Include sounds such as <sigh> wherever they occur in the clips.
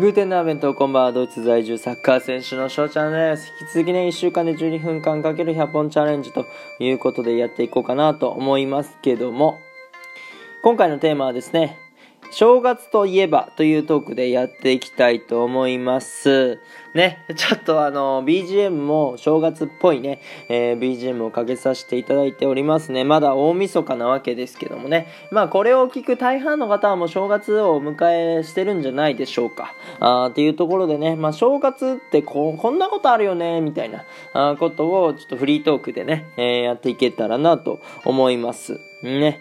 グーテンナーベントこんばんはドイツ在住サッカー選手の翔ちゃんです。引き続きね1週間で12分間かける100本チャレンジということでやっていこうかなと思いますけども。今回のテーマはですね正月といえばというトークでやっていきたいと思います。ね、ちょっとあの、BGM も正月っぽいね、えー、BGM をかけさせていただいておりますね。まだ大晦日なわけですけどもね。まあこれを聞く大半の方はもう正月をお迎えしてるんじゃないでしょうか。あっていうところでね、まあ正月ってここんなことあるよね、みたいなあことをちょっとフリートークでね、えー、やっていけたらなと思います。ね。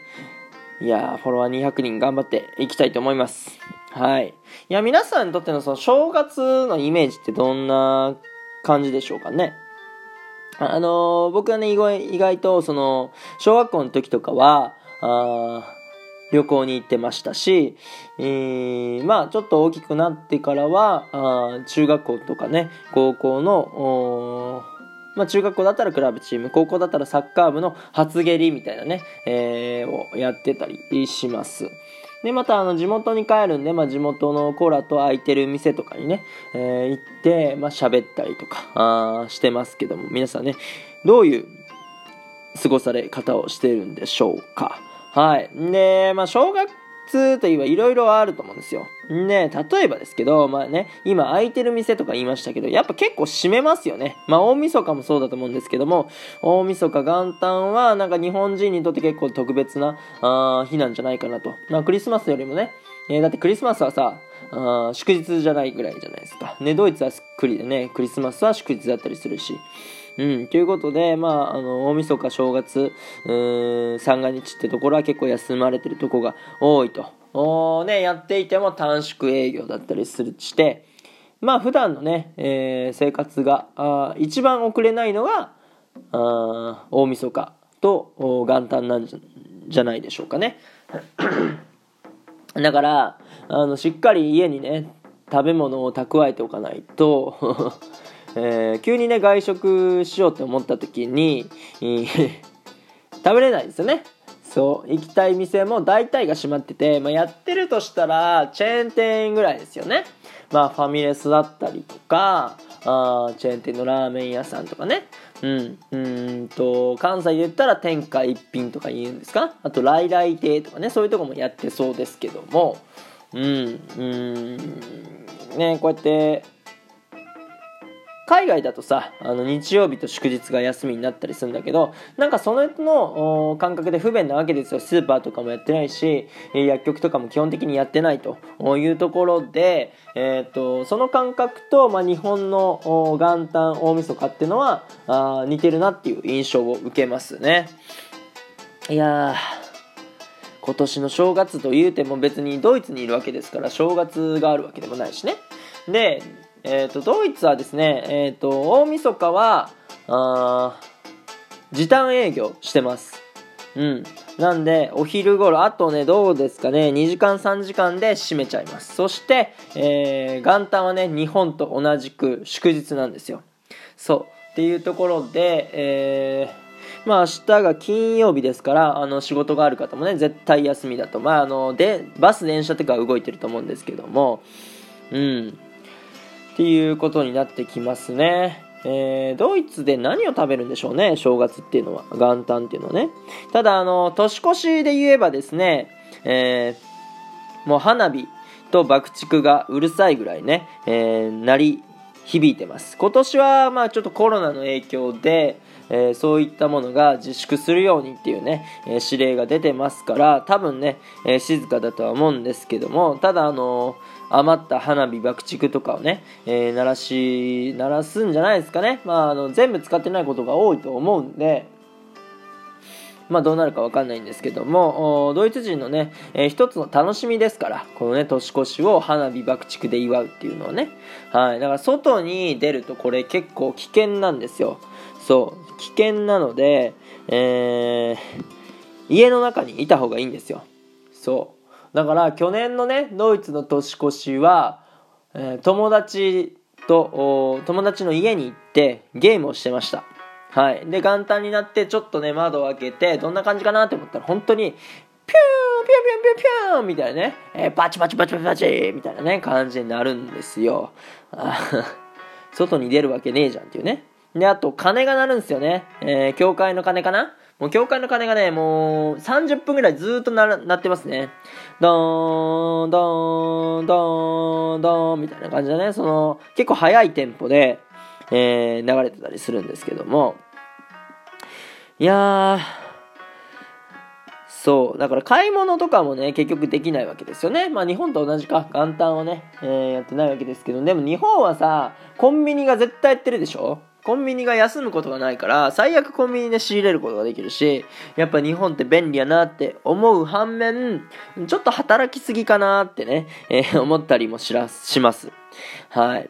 いやー、フォロワー200人頑張っていきたいと思います。はい。いや、皆さんにとってのその正月のイメージってどんな感じでしょうかね？あのー、僕はね、意外と、その、小学校の時とかは、あ旅行に行ってましたし、えー、まあ、ちょっと大きくなってからは、あ中学校とかね、高校の、まあ、中学校だったらクラブチーム高校だったらサッカー部の初蹴りみたいなね、えー、をやってたりします。でまたあの地元に帰るんで、まあ、地元のコーラと空いてる店とかにね、えー、行ってまあ喋ったりとかあしてますけども皆さんねどういう過ごされ方をしてるんでしょうか。はい。でまあ小学といえばいろいろあると思うんですよ。ね例えばですけど、まあね、今空いてる店とか言いましたけど、やっぱ結構閉めますよね。まあ大晦日もそうだと思うんですけども、大晦日元旦はなんか日本人にとって結構特別なあ日なんじゃないかなと。まあクリスマスよりもね、えー、だってクリスマスはさ、あ祝日じゃないぐらいじゃないですか。ね、ドイツはクリでね、クリスマスは祝日だったりするし。うん、ということで、まあ、あの、大晦日、正月、うん、三が日ってところは結構休まれてるとこが多いと。おね、やっていても短縮営業だったりするして、まあ普段のね、えー、生活があ一番遅れないのがあ大晦日と元旦なんじゃじゃないでしょうかね。<clears throat> だからあのしっかり家にね食べ物を蓄えておかないと <laughs> えー、急にね外食しようって思った時に <laughs> 食べれないですよね。そう行きたい店も大体が閉まってて、まあ、やってるとしたらチェーン店ぐらいですよね。まあファミレスだったりとかあチェーン店のラーメン屋さんとかね。うんうんと関西で言ったら天下一品とか言うんですか？あと来来亭とかね。そういうとこもやってそうですけども。うんうん。ねこうやって海外だとさあの日曜日と祝日が休みになったりするんだけどなんかそのの感覚で不便なわけですよ。スーパーとかもやってないし薬局とかも基本的にやってないというところで、えーと、その感覚と、まあ、日本の元旦大晦日っていうのはあ似てるなっていう印象を受けますね。いや今年の正月というても別にドイツにいるわけですから正月があるわけでもないしね。でえーと、ドイツはですね、えーと、大晦日はあ時短営業してます。うん。なんで、お昼頃、あとね、どうですかね、2時間3時間で閉めちゃいます。そして、えー、元旦はね、日本と同じく祝日なんですよ。そう。っていうところで、えー、まあ明日が金曜日ですから、あの仕事がある方もね、絶対休みだと。まああの、で、バス、電車とか動いてると思うんですけども、うん。ていうことになってきますね。えー、ドイツで何を食べるんでしょうね、正月っていうのは、元旦っていうのはね。ただ、あの、年越しで言えばですね、えー、もう花火と爆竹がうるさいぐらいね、えー、鳴り響いてます。今年は、まあちょっとコロナの影響で、えー、そういったものが自粛するようにっていうね、えー、指令が出てますから多分ね、えー、静かだとは思うんですけどもただあの余った花火爆竹とかをね、え鳴らし鳴らすんじゃないですかね、まあ、あの全部使ってないことが多いと思うんでまあどうなるかわかんないんですけども、ドイツ人のね、えー、一つの楽しみですから、このね、年越しを花火爆竹で祝うっていうのはね。はい。だから外に出るとこれ結構危険なんですよ。そう。危険なので、えー、家の中にいた方がいいんですよ。そう。だから去年のね、ドイツの年越しは、えー、友達と、友達の家に行ってゲームをしてました。はい。で、元旦になってちょっとね、窓を開けて、どんな感じかなって思ったら、本当に、ピューンピュンピュンピュンピュンみたいなね、えー、パチパチパチパチみたいなね、感じになるんですよ。<laughs> 外に出るわけねえじゃんっていうね。で、あと、鐘が鳴るんですよね。えー、教会の鐘かな？もう教会の鐘がね、もう30分ぐらいずっと鳴鳴ってますね。ドーン、ドーン、ドーン、ドーンみたいな感じでね、その、結構速いテンポで、えー、流れてたりするんですけども、いや、そう。だから買い物とかもね、結局できないわけですよね。まあ日本と同じか、元旦をね、えー、やってないわけですけど、でも日本はさ、コンビニが絶対やってるでしょ？コンビニが休むことがないから、最悪コンビニで仕入れることができるし、やっぱ日本って便利やなって思う反面、ちょっと働きすぎかなってね、えー、思ったりもしらします。はい。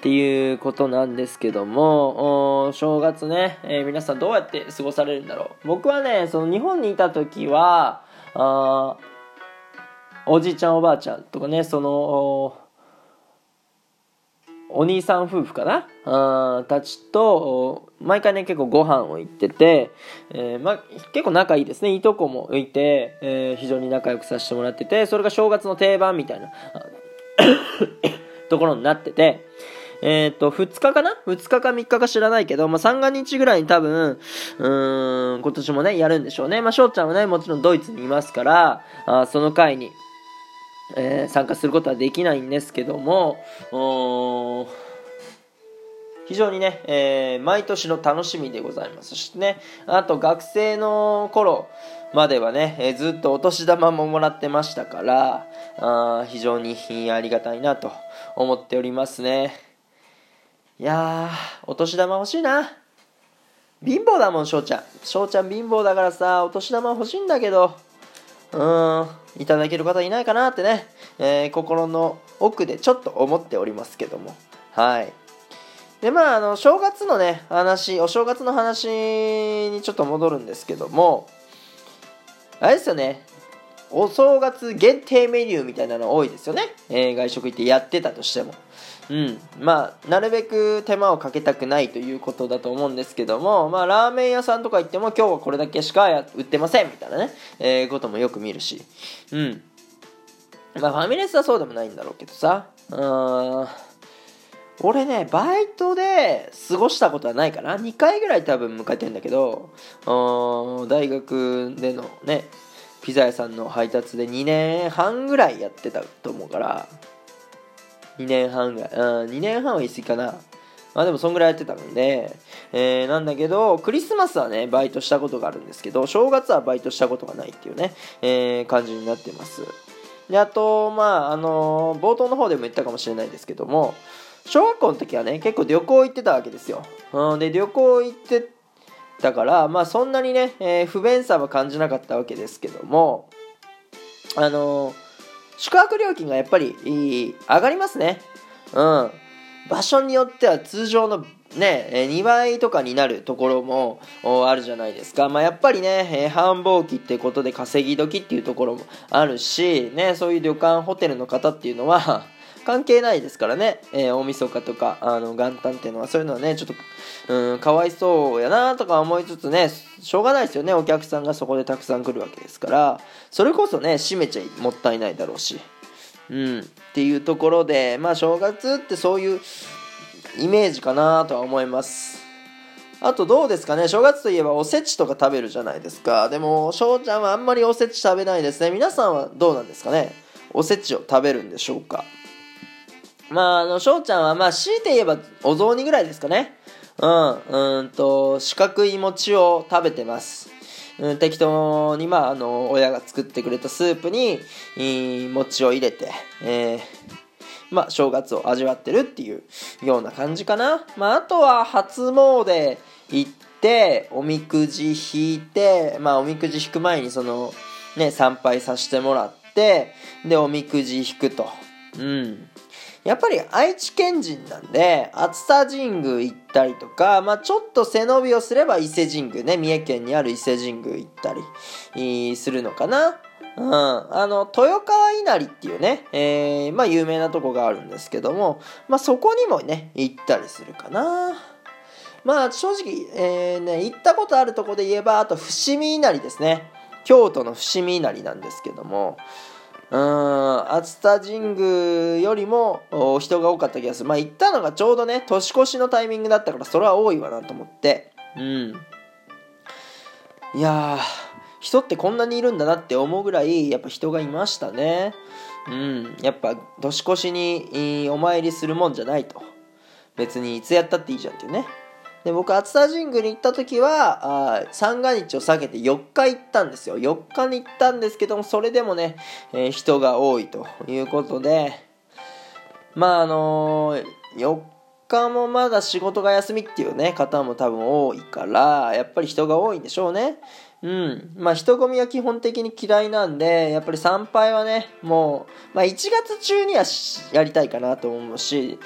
っていうことなんですけども、正月ね、えー、皆さんどうやって過ごされるんだろう。僕はね、その日本にいた時は、あおじいちゃんおばあちゃんとかね、その、お兄さん夫婦かなあたちと毎回ね結構ご飯を行ってて、えー、ま結構仲いいですねいとこもいて、えー、非常に仲良くさせてもらっててそれが正月の定番みたいな <coughs> ところになっててえっ、と、2日かな ?2 日か3日か知らないけど、まあ、三が日ぐらいに多分、うーん、今年もね、やるんでしょうね。まあ、翔ちゃんはね、もちろんドイツにいますから、あその会に、えー、参加することはできないんですけども、非常にね、えー、毎年の楽しみでございます。そしてね、あと学生の頃まではね、えー、ずっとお年玉ももらってましたから、あ非常にありがたいなと思っておりますね。いやー、お年玉欲しいな。貧乏だもん、翔ちゃん。翔ちゃん貧乏だからさ、お年玉欲しいんだけど、うーん、いただける方いないかなってね、えー、心の奥でちょっと思っておりますけども。はい。で、まあ、あの、正月のね、話、お正月の話にちょっと戻るんですけども、あれですよね、お正月限定メニューみたいなの多いですよね。えー、外食行ってやってたとしても。うん、まあなるべく手間をかけたくないということだと思うんですけども、まあ、ラーメン屋さんとか行っても今日はこれだけしか売ってませんみたいなね、えー、こともよく見るし、うん。まあ、ファミレスはそうでもないんだろうけどさ。うん俺ねバイトで過ごしたことはないかな。2回ぐらい多分迎えてんだけどうん大学でのねピザ屋さんの配達で2年半ぐらいやってたと思うから2年半ぐらい。うん、2年半は言い過ぎかな。まあでもそんぐらいやってたんで、えー、なんだけど、クリスマスはね、バイトしたことがあるんですけど、正月はバイトしたことがないっていうね、えー、感じになってます。で、あと、まあ、あのー、冒頭の方でも言ったかもしれないですけども、小学校の時はね、結構旅行行ってたわけですよ。うん、で、旅行行ってたから、まあそんなにね、えー、不便さは感じなかったわけですけども、あのー宿泊料金がやっぱり上がりますね。うん。場所によっては通常のね、2倍とかになるところもあるじゃないですか。まあ、やっぱりね、繁忙期ってことで稼ぎ時っていうところもあるし、ね、そういう旅館、ホテルの方っていうのは関係ないですからね、えー、大晦日とか、あの、元旦っていうのは、そういうのはね、ちょっと、うん、かわいそうやなとか思いつつね、しょうがないですよね、お客さんがそこでたくさん来るわけですから、それこそね、閉めちゃいもったいないだろうし、うん、っていうところで、まあ、正月ってそういうイメージかなとは思います。あとどうですかね。正月といえばおせちとか食べるじゃないですか。でも、翔ちゃんはあんまりおせち食べないですね。皆さんはどうなんですかね。おせちを食べるんでしょうか。まあ、あの、翔ちゃんは、まあ、強いて言えば、お雑煮ぐらいですかね。うん、うんと、四角い餅を食べてます。うん、適当に、まあ、あの、親が作ってくれたスープに、いい餅を入れて、えー、まあ、正月を味わってるっていうような感じかな。まあ、あとは、初詣行って、おみくじ引いて、まあ、おみくじ引く前に、その、ね、参拝させてもらって、で、おみくじ引くと。うん。やっぱり愛知県人なんで、熱田神宮行ったりとか、まあちょっと背伸びをすれば伊勢神宮ね、三重県にある伊勢神宮行ったりするのかな。うん。あの、豊川稲荷っていうね、えー、まあ有名なとこがあるんですけども、まあそこにもね、行ったりするかな。まあ正直、えー、ね、行ったことあるとこで言えば、あと伏見稲荷ですね。京都の伏見稲荷なんですけどもうん熱田神宮よりも人が多かった気がする。まあ行ったのがちょうどね年越しのタイミングだったからそれは多いわなと思って。うん。いや人ってこんなにいるんだなって思うぐらいやっぱ人がいましたね。うんやっぱ年越しにお参りするもんじゃないと。別にいつやったっていいじゃんっていうねで僕熱田神宮に行った時はあ三が日を避けて4日行ったんですよ。4日に行ったんですけどもそれでもね、えー、人が多いということで。まああのー、4日もまだ仕事が休みっていうね方も多分多いからやっぱり人が多いんでしょうね。うん。まあ人混みは基本的に嫌いなんでやっぱり参拝はねもう、まあ、1月中にはやりたいかなと思うし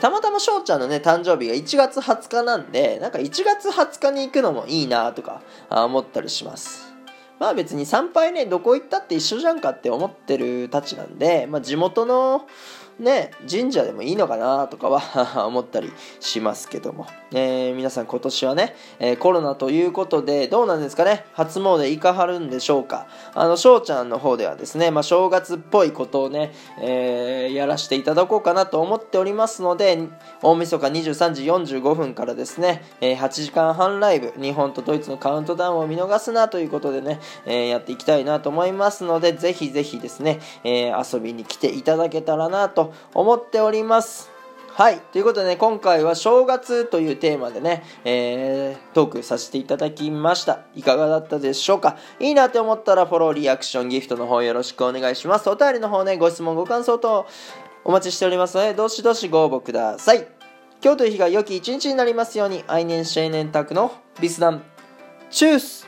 たまたま翔ちゃんのね、誕生日が1月20日なんで、なんか1月20日に行くのもいいなとか思ったりします。まあ別に参拝ね、どこ行ったって一緒じゃんかって思ってるたちなんで、まあ地元のね、神社でもいいのかなとかは <laughs> 思ったりしますけども、えー、皆さん今年はね、えー、コロナということでどうなんですかね？初詣行かはるんでしょうか？あの翔ちゃんの方ではですね、まあ、正月っぽいことをね、えー、やらせていただこうかなと思っておりますので大晦日23時45分からですね、え8時間半ライブ日本とドイツのカウントダウンを見逃すなということでね、えやっていきたいなと思いますのでぜひぜひですね、え遊びに来ていただけたらなと思っております。はい。ということでね、今回は正月というテーマでね、えー、トークさせていただきました。いかがだったでしょうか？いいなって思ったらフォロー、リアクション、ギフトの方よろしくお願いします。お便りの方ね、ご質問、ご感想等お待ちしておりますので、どしどしご応募ください。今日という日が良き一日になりますように、愛年シェーネンタクのビスダン、チュース